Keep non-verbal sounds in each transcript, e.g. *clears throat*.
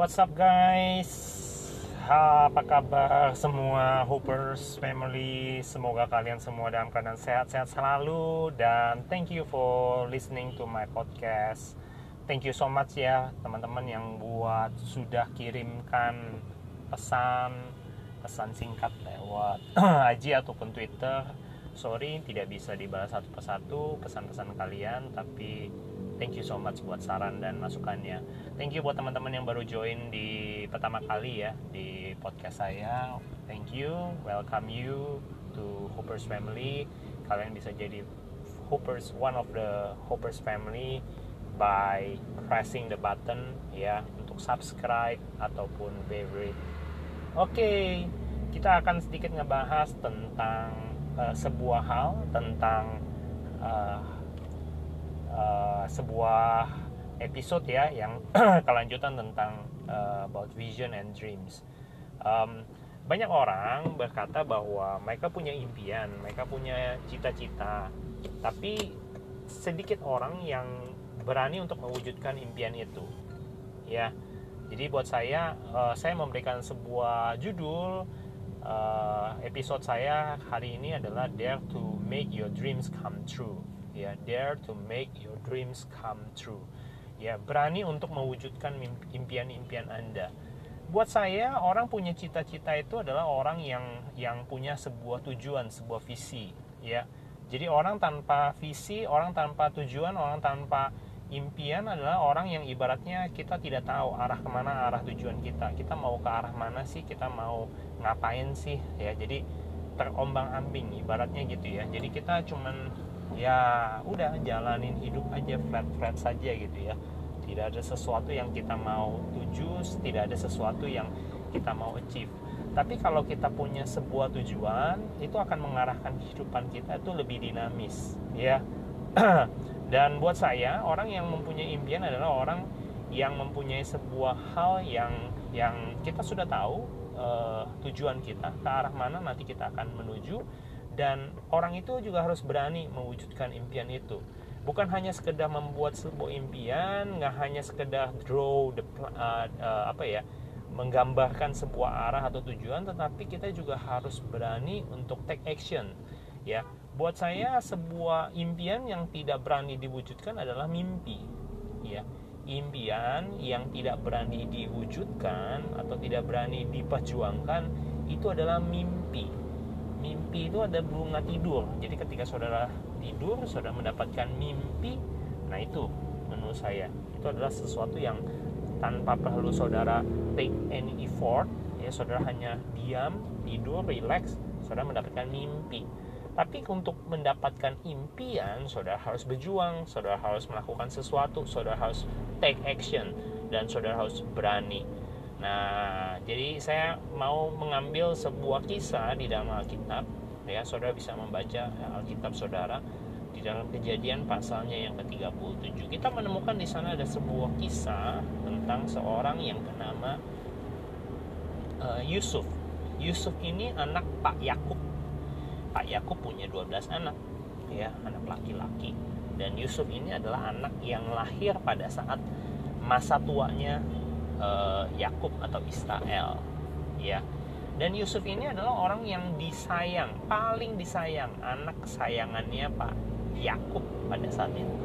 what's up guys? Apa kabar semua Hoopers family? Semoga kalian semua dalam keadaan sehat-sehat selalu dan thank you for listening to my podcast. Thank you so much ya teman-teman yang buat sudah kirimkan pesan pesan singkat lewat *clears throat* IG ataupun Twitter. Sorry tidak bisa dibalas satu persatu pesan-pesan kalian tapi thank you so much buat saran dan masukannya. Thank you buat teman-teman yang baru join di pertama kali ya di podcast saya. Thank you, welcome you to Hoopers Family. Kalian bisa jadi Hoopers one of the Hoopers family by pressing the button ya untuk subscribe ataupun favorite. Oke, okay, kita akan sedikit ngebahas tentang uh, sebuah hal tentang uh, uh, sebuah episode ya yang *clears throat* kelanjutan tentang uh, about vision and dreams. Um, banyak orang berkata bahwa mereka punya impian, mereka punya cita-cita, tapi sedikit orang yang berani untuk mewujudkan impian itu. Ya, jadi buat saya, uh, saya memberikan sebuah judul uh, episode saya hari ini adalah Dare to Make Your Dreams Come True. Ya dare to make your dreams come true. Ya berani untuk mewujudkan impian-impian anda. Buat saya orang punya cita-cita itu adalah orang yang yang punya sebuah tujuan sebuah visi. Ya jadi orang tanpa visi orang tanpa tujuan orang tanpa impian adalah orang yang ibaratnya kita tidak tahu arah ke mana arah tujuan kita. Kita mau ke arah mana sih? Kita mau ngapain sih? Ya jadi terombang ambing ibaratnya gitu ya. Jadi kita cuman ya udah jalanin hidup aja flat flat saja gitu ya. Tidak ada sesuatu yang kita mau tuju tidak ada sesuatu yang kita mau achieve. Tapi kalau kita punya sebuah tujuan itu akan mengarahkan kehidupan kita itu lebih dinamis ya *clears throat* dan buat saya orang yang mempunyai impian adalah orang yang mempunyai sebuah hal yang yang kita sudah tahu uh, tujuan kita ke arah mana nanti kita akan menuju. Dan orang itu juga harus berani mewujudkan impian itu. Bukan hanya sekedar membuat sebuah impian nggak hanya sekedar draw the uh, uh, apa ya menggambarkan sebuah arah atau tujuan tetapi kita juga harus berani untuk take action ya buat saya sebuah impian yang tidak berani diwujudkan adalah mimpi ya. Impian yang tidak berani diwujudkan atau tidak berani diperjuangkan itu adalah mimpi. Mimpi itu ada bunga tidur. Jadi ketika saudara tidur saudara mendapatkan mimpi nah itu menurut saya. Itu adalah sesuatu yang tanpa perlu saudara take any effort ya saudara hanya diam tidur relax saudara mendapatkan mimpi tapi untuk mendapatkan impian saudara harus berjuang saudara harus melakukan sesuatu saudara harus take action dan saudara harus berani Nah, jadi saya mau mengambil sebuah kisah di dalam Alkitab. Ya, saudara bisa membaca Alkitab saudara di dalam kejadian pasalnya yang ke-37. Kita menemukan di sana ada sebuah kisah tentang seorang yang bernama uh, Yusuf. Yusuf ini anak Pak Yakub. Pak Yakub punya 12 anak, ya, anak laki-laki. Dan Yusuf ini adalah anak yang lahir pada saat masa tuanya uh, Yakub atau Israel ya dan Yusuf ini adalah orang yang disayang paling disayang anak kesayangannya Pak Yakub pada saat itu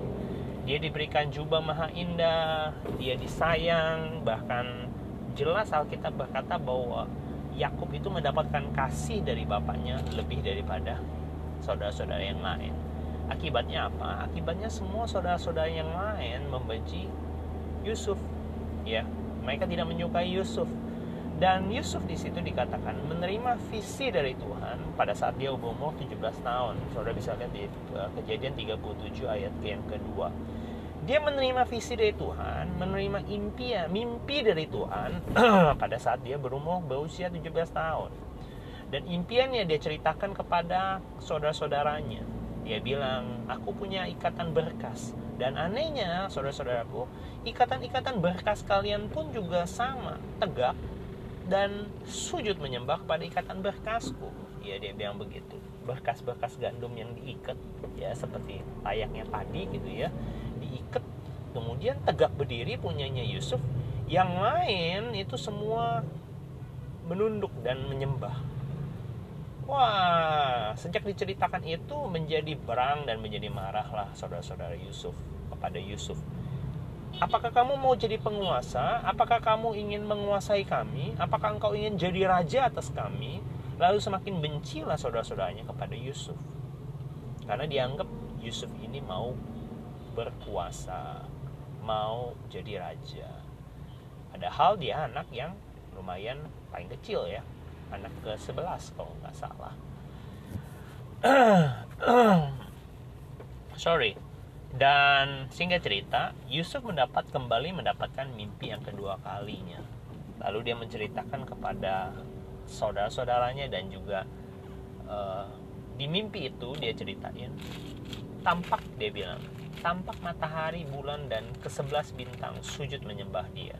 dia diberikan jubah maha indah dia disayang bahkan jelas Alkitab berkata bahwa Yakub itu mendapatkan kasih dari bapaknya lebih daripada saudara-saudara yang lain akibatnya apa akibatnya semua saudara-saudara yang lain membenci Yusuf ya mereka tidak menyukai Yusuf. Dan Yusuf di situ dikatakan menerima visi dari Tuhan pada saat dia umur 17 tahun. Saudara bisa lihat di uh, kejadian 37 ayat yang kedua. Dia menerima visi dari Tuhan, menerima impian, mimpi dari Tuhan *clears throat* pada saat dia berumur berusia 17 tahun. Dan impiannya dia ceritakan kepada saudara-saudaranya. Dia bilang, aku punya ikatan berkas dan anehnya, saudara-saudaraku, ikatan-ikatan berkas kalian pun juga sama, tegak dan sujud menyembah kepada ikatan berkasku. Ya dia bilang begitu. Berkas-berkas gandum yang diikat ya seperti layaknya padi gitu ya, diikat kemudian tegak berdiri punyanya Yusuf yang lain itu semua menunduk dan menyembah wah sejak diceritakan itu menjadi berang dan menjadi marahlah saudara-saudara Yusuf kepada Yusuf Apakah kamu mau jadi penguasa? Apakah kamu ingin menguasai kami? Apakah engkau ingin jadi raja atas kami? Lalu semakin bencilah saudara-saudaranya kepada Yusuf. Karena dianggap Yusuf ini mau berkuasa, mau jadi raja. Padahal dia anak yang lumayan paling kecil ya. Anak ke-11 kalau nggak salah. *clears throat* Sorry, dan singkat cerita, Yusuf mendapat kembali mendapatkan mimpi yang kedua kalinya. Lalu dia menceritakan kepada saudara-saudaranya dan juga uh, di mimpi itu dia ceritain tampak dia bilang tampak matahari, bulan dan kesebelas bintang sujud menyembah dia.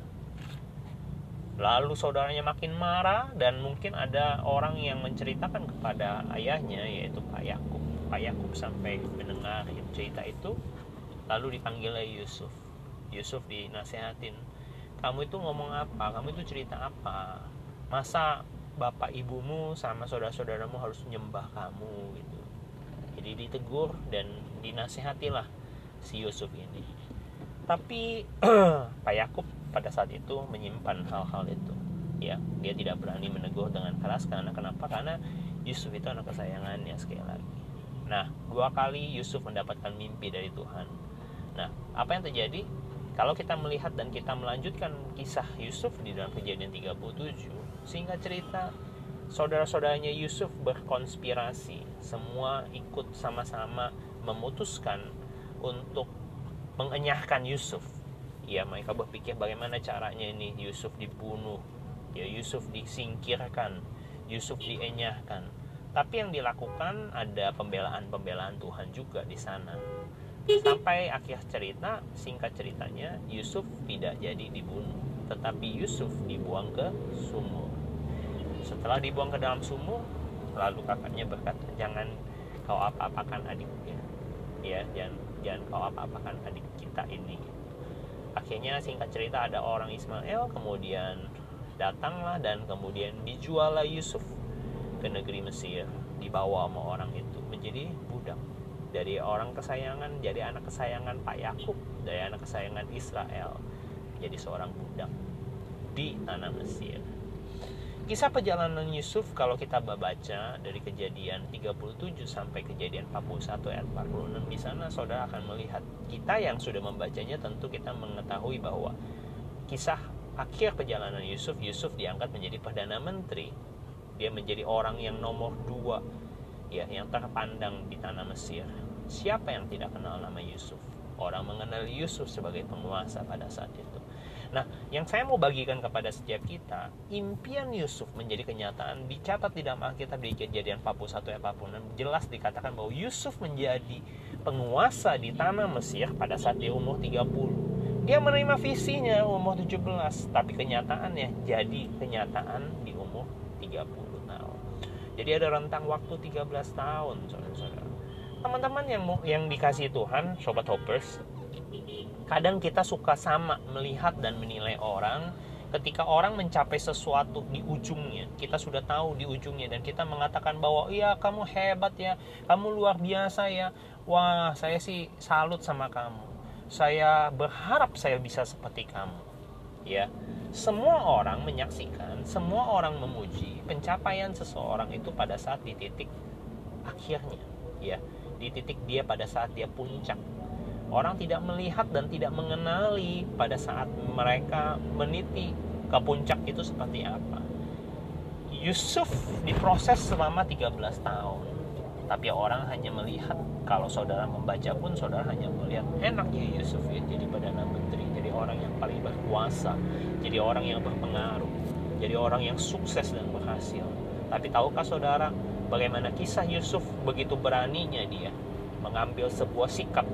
Lalu saudaranya makin marah dan mungkin ada orang yang menceritakan kepada ayahnya yaitu Pak Yakub. Pak Yakub sampai mendengar cerita itu lalu dipanggilnya Yusuf. Yusuf dinasehatin kamu itu ngomong apa? Kamu itu cerita apa? Masa bapak ibumu sama saudara-saudaramu harus nyembah kamu? Gitu. Jadi ditegur dan dinasehatilah si Yusuf ini. Tapi *clears throat* Pak Yakub pada saat itu menyimpan hal-hal itu. Ya dia tidak berani menegur dengan keras karena kenapa? Karena Yusuf itu anak kesayangannya sekali lagi. Nah dua kali Yusuf mendapatkan mimpi dari Tuhan. Nah, apa yang terjadi? Kalau kita melihat dan kita melanjutkan kisah Yusuf di dalam kejadian 37, sehingga cerita saudara-saudaranya Yusuf berkonspirasi, semua ikut sama-sama memutuskan untuk mengenyahkan Yusuf. Ya, mereka berpikir bagaimana caranya ini Yusuf dibunuh, ya Yusuf disingkirkan, Yusuf dienyahkan. Tapi yang dilakukan ada pembelaan-pembelaan Tuhan juga di sana Sampai akhir cerita, singkat ceritanya, Yusuf tidak jadi dibunuh, tetapi Yusuf dibuang ke sumur. Setelah dibuang ke dalam sumur, lalu kakaknya berkata, "Jangan kau apa-apakan adiknya." Ya, jangan jangan kau apa-apakan adik kita ini. Akhirnya singkat cerita ada orang Ismail kemudian datanglah dan kemudian dijuallah Yusuf ke negeri Mesir dibawa sama orang itu menjadi budak dari orang kesayangan jadi anak kesayangan Pak Yakub dari anak kesayangan Israel jadi seorang budak di tanah Mesir Kisah perjalanan Yusuf kalau kita baca dari kejadian 37 sampai kejadian 41 ayat 46 di sana saudara akan melihat kita yang sudah membacanya tentu kita mengetahui bahwa kisah akhir perjalanan Yusuf Yusuf diangkat menjadi perdana menteri dia menjadi orang yang nomor dua ya yang terpandang di tanah Mesir Siapa yang tidak kenal nama Yusuf? Orang mengenal Yusuf sebagai penguasa pada saat itu. Nah, yang saya mau bagikan kepada setiap kita, impian Yusuf menjadi kenyataan dicatat di dalam Alkitab di kejadian 41 ayat 46 jelas dikatakan bahwa Yusuf menjadi penguasa di tanah Mesir pada saat dia umur 30. Dia menerima visinya umur 17, tapi kenyataannya jadi kenyataan di umur 30 tahun. Jadi ada rentang waktu 13 tahun, saudara-saudara teman-teman yang yang dikasih Tuhan, sobat hoppers, kadang kita suka sama melihat dan menilai orang. Ketika orang mencapai sesuatu di ujungnya kita sudah tahu di ujungnya dan kita mengatakan bahwa iya kamu hebat ya kamu luar biasa ya. Wah saya sih salut sama kamu. Saya berharap saya bisa seperti kamu. Ya semua orang menyaksikan semua orang memuji pencapaian seseorang itu pada saat di titik akhirnya. Ya di titik dia pada saat dia puncak. Orang tidak melihat dan tidak mengenali pada saat mereka meniti ke puncak itu seperti apa. Yusuf diproses selama 13 tahun. Tapi orang hanya melihat kalau saudara membaca pun saudara hanya melihat enaknya Yusuf ya jadi perdana menteri, jadi orang yang paling berkuasa, jadi orang yang berpengaruh, jadi orang yang sukses dan berhasil. Tapi tahukah saudara bagaimana kisah Yusuf begitu beraninya dia mengambil sebuah sikap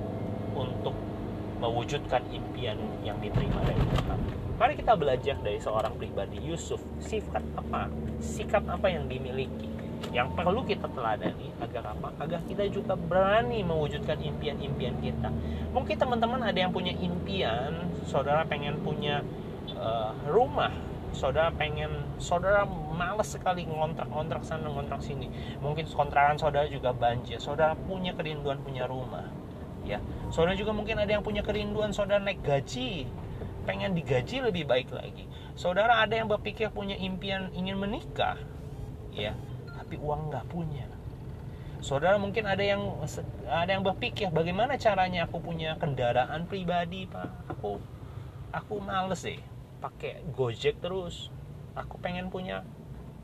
untuk mewujudkan impian yang diterima dari Tuhan. Mari kita belajar dari seorang pribadi Yusuf, sifat apa, sikap apa yang dimiliki, yang perlu kita teladani agar apa? Agar kita juga berani mewujudkan impian-impian kita. Mungkin teman-teman ada yang punya impian, saudara pengen punya uh, rumah. Saudara pengen saudara males sekali ngontrak-ngontrak sana ngontrak sini. Mungkin kontrakan saudara juga banjir. Saudara punya kerinduan punya rumah ya. Saudara juga mungkin ada yang punya kerinduan saudara naik gaji pengen digaji lebih baik lagi. Saudara ada yang berpikir punya impian ingin menikah ya tapi uang nggak punya. Saudara mungkin ada yang ada yang berpikir bagaimana caranya aku punya kendaraan pribadi pak? Aku aku males deh pakai Gojek terus. Aku pengen punya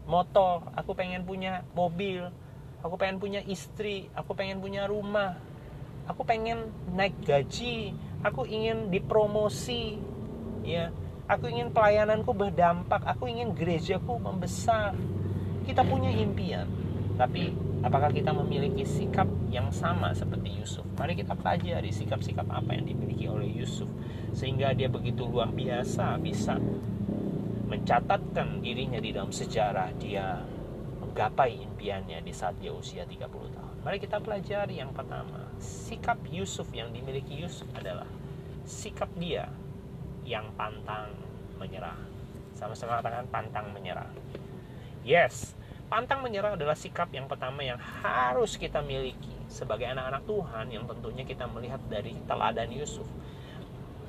motor aku pengen punya mobil aku pengen punya istri aku pengen punya rumah aku pengen naik gaji. Aku ingin dipromosi ya. Aku ingin pelayananku berdampak. Aku ingin gerejaku membesar. Kita punya impian tapi apakah kita memiliki sikap yang sama seperti Yusuf? Mari kita pelajari sikap-sikap apa yang dimiliki oleh Yusuf sehingga dia begitu luar biasa bisa mencatatkan dirinya di dalam sejarah dia menggapai impiannya di saat dia usia 30 tahun. Mari kita pelajari yang pertama, sikap Yusuf yang dimiliki Yusuf adalah sikap dia yang pantang menyerah. Sama-sama katakan pantang menyerah. Yes, pantang menyerah adalah sikap yang pertama yang harus kita miliki sebagai anak-anak Tuhan yang tentunya kita melihat dari teladan Yusuf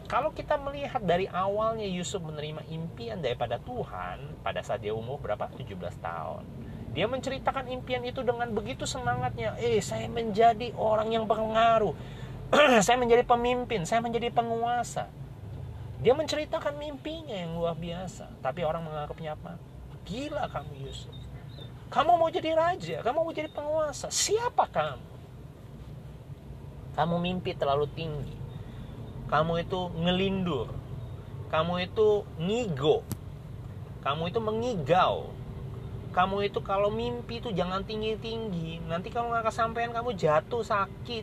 kalau kita melihat dari awalnya Yusuf menerima impian daripada Tuhan pada saat dia umur berapa? 17 tahun. Dia menceritakan impian itu dengan begitu semangatnya. Eh, saya menjadi orang yang berpengaruh. *clears throat* saya menjadi pemimpin, saya menjadi penguasa. Dia menceritakan mimpinya yang luar biasa. Tapi orang menganggapnya apa? Gila kamu Yusuf. Kamu mau jadi raja, kamu mau jadi penguasa. Siapa kamu? Kamu mimpi terlalu tinggi kamu itu ngelindur kamu itu ngigo kamu itu mengigau kamu itu kalau mimpi itu jangan tinggi-tinggi. Nanti kalau nggak kesampaian kamu jatuh sakit.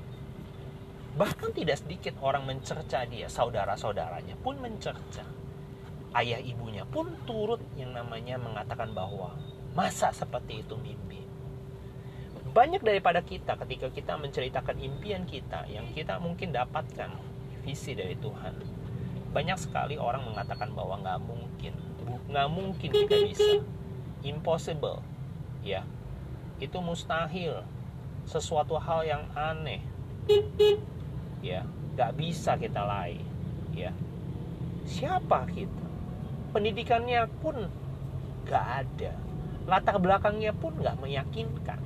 Bahkan tidak sedikit orang mencerca dia. Saudara-saudaranya pun mencerca. Ayah ibunya pun turut yang namanya mengatakan bahwa masa seperti itu mimpi. Banyak daripada kita ketika kita menceritakan impian kita yang kita mungkin dapatkan visi dari Tuhan. Banyak sekali orang mengatakan bahwa nggak mungkin. Nggak mungkin kita bisa impossible. Ya. Itu mustahil. Sesuatu hal yang aneh. Ya. Nggak bisa kita lain ya. Siapa kita? Pendidikannya pun nggak ada. Latar belakangnya pun nggak meyakinkan.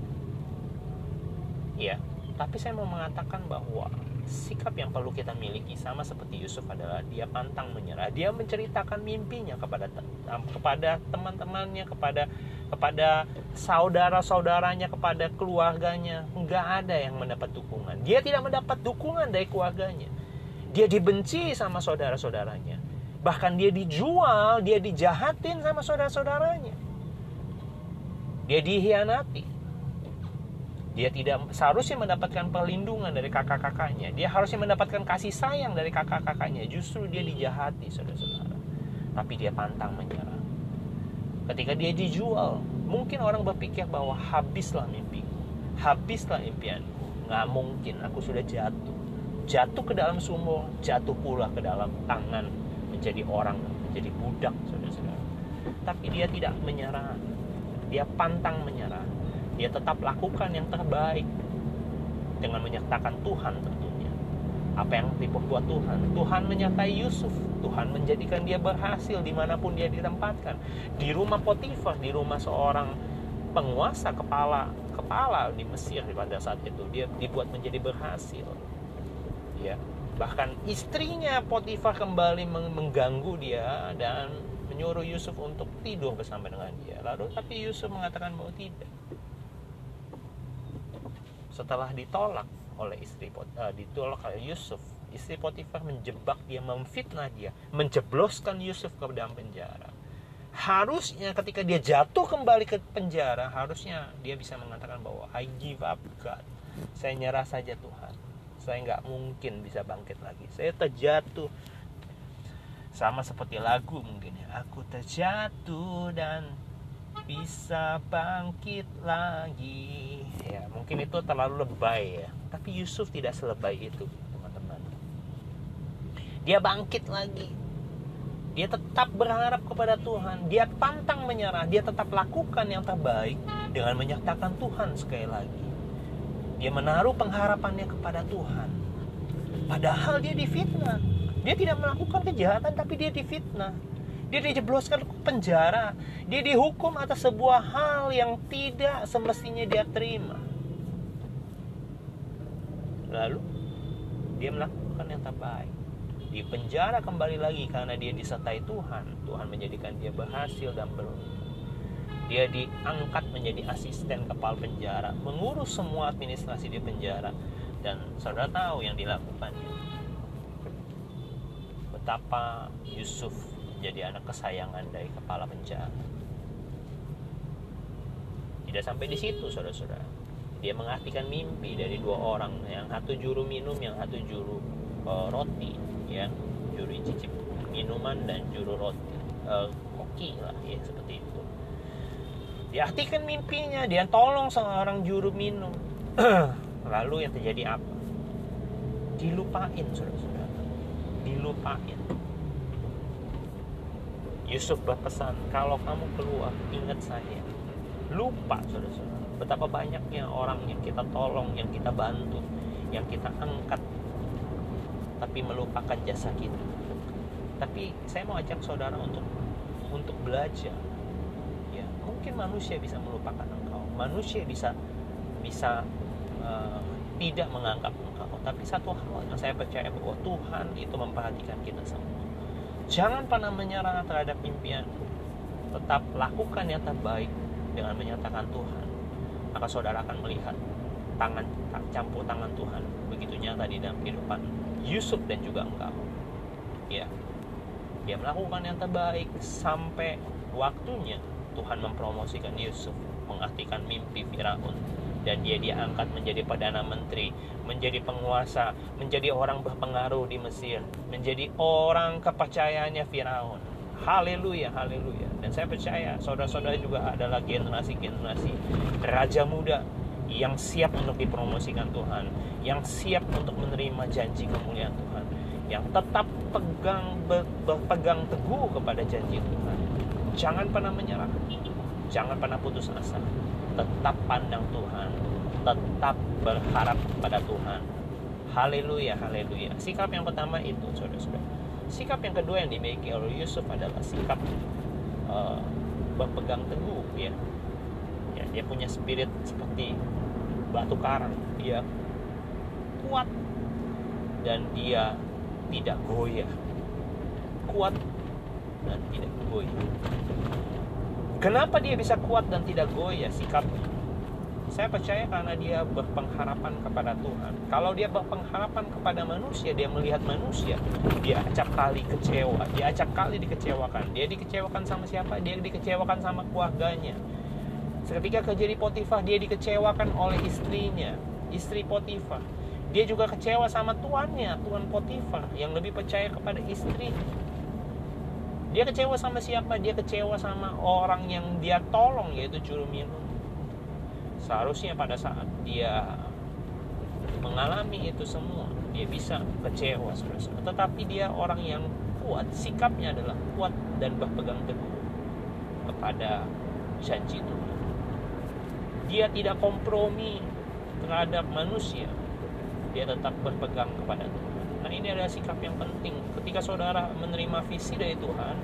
Ya. Tapi saya mau mengatakan bahwa sikap yang perlu kita miliki sama seperti Yusuf adalah dia pantang menyerah. Dia menceritakan mimpinya kepada kepada teman-temannya, kepada kepada saudara-saudaranya, kepada keluarganya. Enggak ada yang mendapat dukungan. Dia tidak mendapat dukungan dari keluarganya. Dia dibenci sama saudara-saudaranya. Bahkan dia dijual, dia dijahatin sama saudara-saudaranya. Dia dihianati dia tidak seharusnya mendapatkan perlindungan dari kakak-kakaknya. Dia harusnya mendapatkan kasih sayang dari kakak-kakaknya. Justru dia dijahati, saudara-saudara. Tapi dia pantang menyerah. Ketika dia dijual, mungkin orang berpikir bahwa habislah mimpiku. Habislah impianku. Nggak mungkin, aku sudah jatuh. Jatuh ke dalam sumur, jatuh pula ke dalam tangan menjadi orang, menjadi budak, saudara-saudara. Tapi dia tidak menyerah. Dia pantang menyerah dia tetap lakukan yang terbaik. Dengan menyertakan Tuhan tentunya. Apa yang diperbuat Tuhan? Tuhan menyertai Yusuf. Tuhan menjadikan dia berhasil di mana pun dia ditempatkan. Di rumah Potifar di rumah seorang penguasa kepala kepala di Mesir pada saat itu. Dia dibuat menjadi berhasil. Ya. Bahkan istrinya Potifar kembali mengganggu dia dan menyuruh Yusuf untuk tidur bersama dengan dia. Lalu tapi Yusuf mengatakan bahwa tidak setelah ditolak oleh istri uh, ditolak oleh Yusuf istri Potifar menjebak dia memfitnah dia menjebloskan Yusuf ke dalam penjara. Harusnya ketika dia jatuh kembali ke penjara harusnya dia bisa mengatakan bahwa I give up God. Saya nyerah saja Tuhan. Saya nggak mungkin bisa bangkit lagi. Saya terjatuh. Sama seperti lagu mungkin ya aku terjatuh dan bisa bangkit lagi ya mungkin itu terlalu lebay ya tapi Yusuf tidak selebay itu teman-teman dia bangkit lagi dia tetap berharap kepada Tuhan, dia pantang menyerah, dia tetap lakukan yang terbaik dengan menyatakan Tuhan sekali lagi. Dia menaruh pengharapannya kepada Tuhan. Padahal dia difitnah. Dia tidak melakukan kejahatan tapi dia difitnah. Dia dijebloskan ke penjara. Dia dihukum atas sebuah hal yang tidak semestinya dia terima. Lalu dia melakukan yang terbaik di penjara kembali lagi karena dia disertai Tuhan. Tuhan menjadikan dia berhasil dan beruntung. Dia diangkat menjadi asisten kepala penjara, mengurus semua administrasi di penjara. Dan saudara tahu yang dilakukannya. Betapa Yusuf menjadi anak kesayangan dari kepala penjara. Tidak sampai di situ, saudara-saudara. Dia mengartikan mimpi dari dua orang, yang satu juru minum, yang satu juru uh, roti ya. Juru cicip minuman dan juru roti uh, koki lah ya seperti itu. Diartikan mimpinya dia tolong seorang juru minum. *clears throat* Lalu yang terjadi apa? Dilupain saudara-saudara. Dilupain Yusuf berpesan kalau kamu keluar ingat saya lupa saudara-saudara betapa banyaknya orang yang kita tolong yang kita bantu yang kita angkat tapi melupakan jasa kita. Tapi saya mau ajak saudara untuk untuk belajar. Ya, mungkin manusia bisa melupakan engkau. Manusia bisa bisa uh, tidak menganggap engkau. Tapi satu hal yang saya percaya bahwa Tuhan itu memperhatikan kita semua. Jangan pernah menyerah terhadap impian. Tetap lakukan yang terbaik dengan menyatakan Tuhan. Maka saudara akan melihat tangan campur tangan Tuhan begitu nyata di dalam kehidupan Yusuf dan juga engkau. Ya. Dia melakukan yang terbaik sampai waktunya Tuhan mempromosikan Yusuf, mengartikan mimpi Firaun dan dia diangkat menjadi perdana menteri, menjadi penguasa, menjadi orang berpengaruh di Mesir, menjadi orang kepercayaannya Firaun. Haleluya, haleluya. Dan saya percaya saudara-saudara juga adalah generasi-generasi raja muda yang siap untuk dipromosikan Tuhan, yang siap untuk menerima janji kemuliaan Tuhan, yang tetap pegang berpegang teguh kepada janji Tuhan. Jangan pernah menyerah, jangan pernah putus asa, tetap pandang Tuhan, tetap berharap kepada Tuhan. Haleluya, haleluya. Sikap yang pertama itu, saudara-saudara. Sikap yang kedua yang dimiliki oleh Yusuf adalah sikap uh, berpegang teguh, ya. ya. Dia punya spirit seperti batu karang dia kuat dan dia tidak goyah kuat dan tidak goyah kenapa dia bisa kuat dan tidak goyah sikapnya saya percaya karena dia berpengharapan kepada Tuhan. Kalau dia berpengharapan kepada manusia, dia melihat manusia, dia acap kali kecewa, dia acap kali dikecewakan. Dia dikecewakan sama siapa? Dia dikecewakan sama keluarganya. Ketika kerja di Potifar, dia dikecewakan oleh istrinya, istri Potifar. Dia juga kecewa sama tuannya, tuan Potifar, yang lebih percaya kepada istri. Dia kecewa sama siapa? Dia kecewa sama orang yang dia tolong, yaitu juru minum. Seharusnya pada saat dia mengalami itu semua, dia bisa kecewa, tetapi dia orang yang kuat, sikapnya adalah kuat dan berpegang teguh kepada janji Tuhan. Dia tidak kompromi terhadap manusia. Dia tetap berpegang kepada Tuhan ini adalah sikap yang penting. Ketika saudara menerima visi dari Tuhan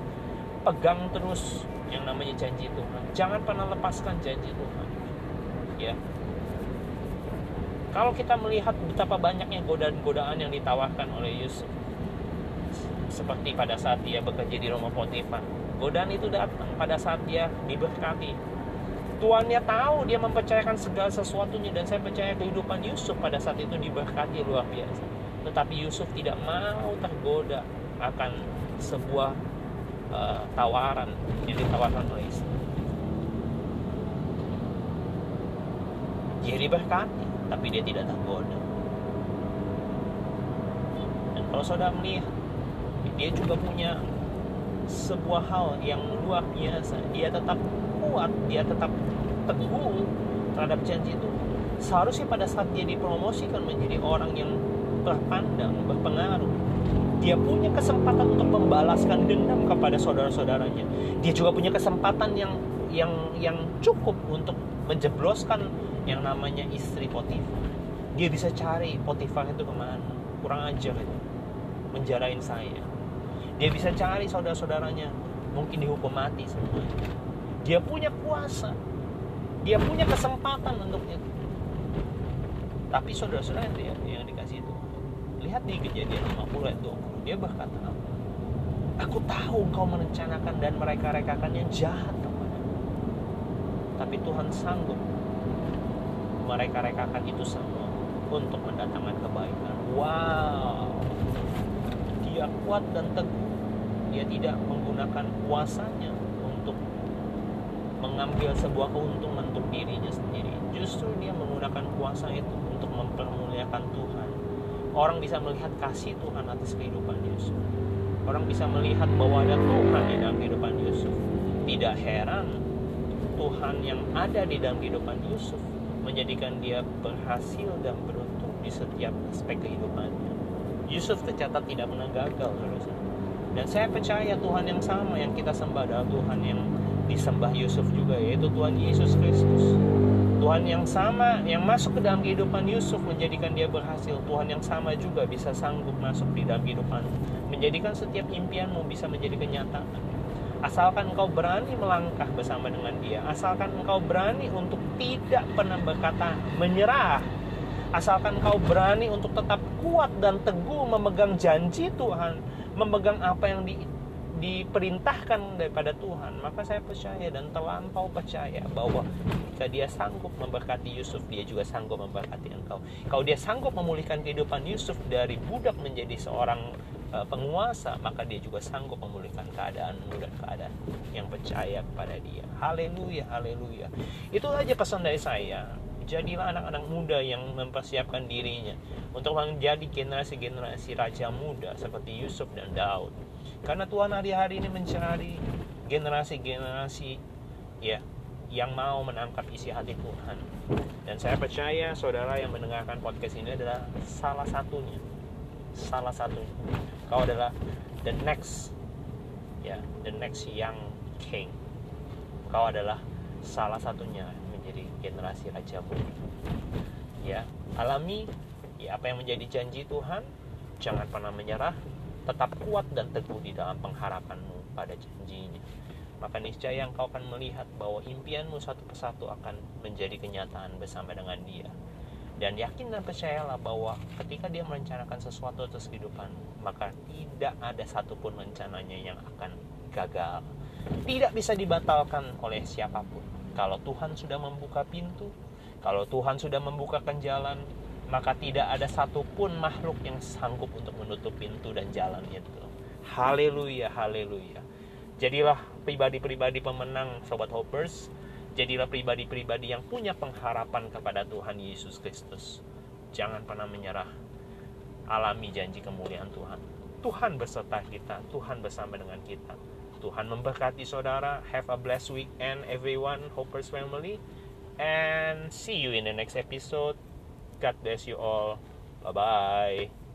pegang terus yang namanya janji Tuhan. Jangan pernah lepaskan janji Tuhan. Ya. Kalau kita melihat betapa banyaknya godaan-godaan yang ditawarkan oleh Yusuf seperti pada saat dia bekerja di rumah Potifar godaan itu datang pada saat dia diberkati. Tuannya tahu dia mempercayakan segala sesuatunya dan saya percaya kehidupan Yusuf pada saat itu diberkati luar biasa. Tetapi Yusuf tidak mau tergoda akan sebuah uh, tawaran yang ditawarkan oleh. Dia diberkati, tapi dia tidak tergoda. Dan kalau saudara melihat, dia juga punya sebuah hal yang luar biasa. Dia tetap kuat, dia tetap teguh terhadap janji itu. Seharusnya pada saat dia dipromosikan menjadi orang yang berpandang, berpengaruh, dia punya kesempatan untuk membalaskan dendam kepada saudara-saudaranya. Dia juga punya kesempatan yang yang yang cukup untuk menjebloskan yang namanya istri Potifar. Dia bisa cari Potifar itu ke mana. Kurang ajar itu. Menjarain saya. Dia bisa cari saudara-saudaranya. Mungkin dihukum mati semuanya. Dia punya kuasa. Dia punya kesempatan untuk itu. Tapi saudara-saudara itu ya itu lihat di kejadian 50 ayat 20 dia berkata aku tahu kau merencanakan dan mereka-rekakan yang jahat kepada tapi Tuhan sanggup mereka-rekakan itu semua untuk mendatangkan kebaikan. Wow. Dia kuat dan teguh. Dia tidak menggunakan kuasanya untuk mengambil sebuah keuntungan untuk dirinya sendiri. Justru dia menggunakan kuasa itu untuk mempermuliakan Tuhan orang bisa melihat kasih Tuhan atas kehidupan Yusuf. Orang bisa melihat bahwa ada Tuhan di dalam kehidupan Yusuf. Tidak heran Tuhan yang ada di dalam kehidupan Yusuf menjadikan dia berhasil dan beruntung di setiap aspek kehidupannya. Yusuf tercatat tidak pernah gagal dan saya percaya Tuhan yang sama yang kita sembah adalah Tuhan yang disembah Yusuf juga yaitu Tuhan Yesus Kristus. Tuhan yang sama yang masuk ke dalam kehidupan Yusuf menjadikan dia berhasil. Tuhan yang sama juga bisa sanggup masuk di dalam kehidupan menjadikan setiap impianmu bisa menjadi kenyataan. Asalkan engkau berani melangkah bersama dengan dia, asalkan engkau berani untuk tidak pernah berkata menyerah, asalkan engkau berani untuk tetap kuat dan teguh memegang janji Tuhan, memegang apa yang di, diperintahkan daripada Tuhan maka saya percaya dan terlampau percaya bahwa jika dia sanggup memberkati Yusuf dia juga sanggup memberkati engkau. Kalau dia sanggup memulihkan kehidupan Yusuf dari budak menjadi seorang uh, penguasa maka dia juga sanggup memulihkan keadaanmu dan keadaan yang percaya kepada dia. Haleluya haleluya. Itu aja pesan dari saya jadilah anak-anak muda yang mempersiapkan dirinya untuk menjadi generasi-generasi raja muda seperti Yusuf dan Daud karena Tuhan hari-hari ini mencari generasi-generasi ya yang mau menangkap isi hati Tuhan. Dan saya percaya saudara yang mendengarkan podcast ini adalah salah satunya. Salah satunya. Kau adalah the next ya, the next young king. Kau adalah salah satunya generasi raja muda. Ya, alami ya apa yang menjadi janji Tuhan, jangan pernah menyerah, tetap kuat dan teguh di dalam pengharapanmu pada janjinya. Maka niscaya engkau akan melihat bahwa impianmu satu persatu akan menjadi kenyataan bersama dengan dia. Dan yakin dan percayalah bahwa ketika dia merencanakan sesuatu atas kehidupan maka tidak ada satupun rencananya yang akan gagal. Tidak bisa dibatalkan oleh siapa pun kalau Tuhan sudah membuka pintu kalau Tuhan sudah membukakan jalan maka tidak ada satupun makhluk yang sanggup untuk menutup pintu dan jalan itu. Haleluya, haleluya. Jadilah pribadi-pribadi pemenang Sobat Hoppers. Jadilah pribadi-pribadi yang punya pengharapan kepada Tuhan Yesus Kristus. Jangan pernah menyerah. Alami janji kemuliaan Tuhan. Tuhan beserta kita, Tuhan bersama dengan kita. Tuhan memberkati saudara. Have a blessed weekend everyone, Hoppers family. And see you in the next episode. God bless you all. Bye bye.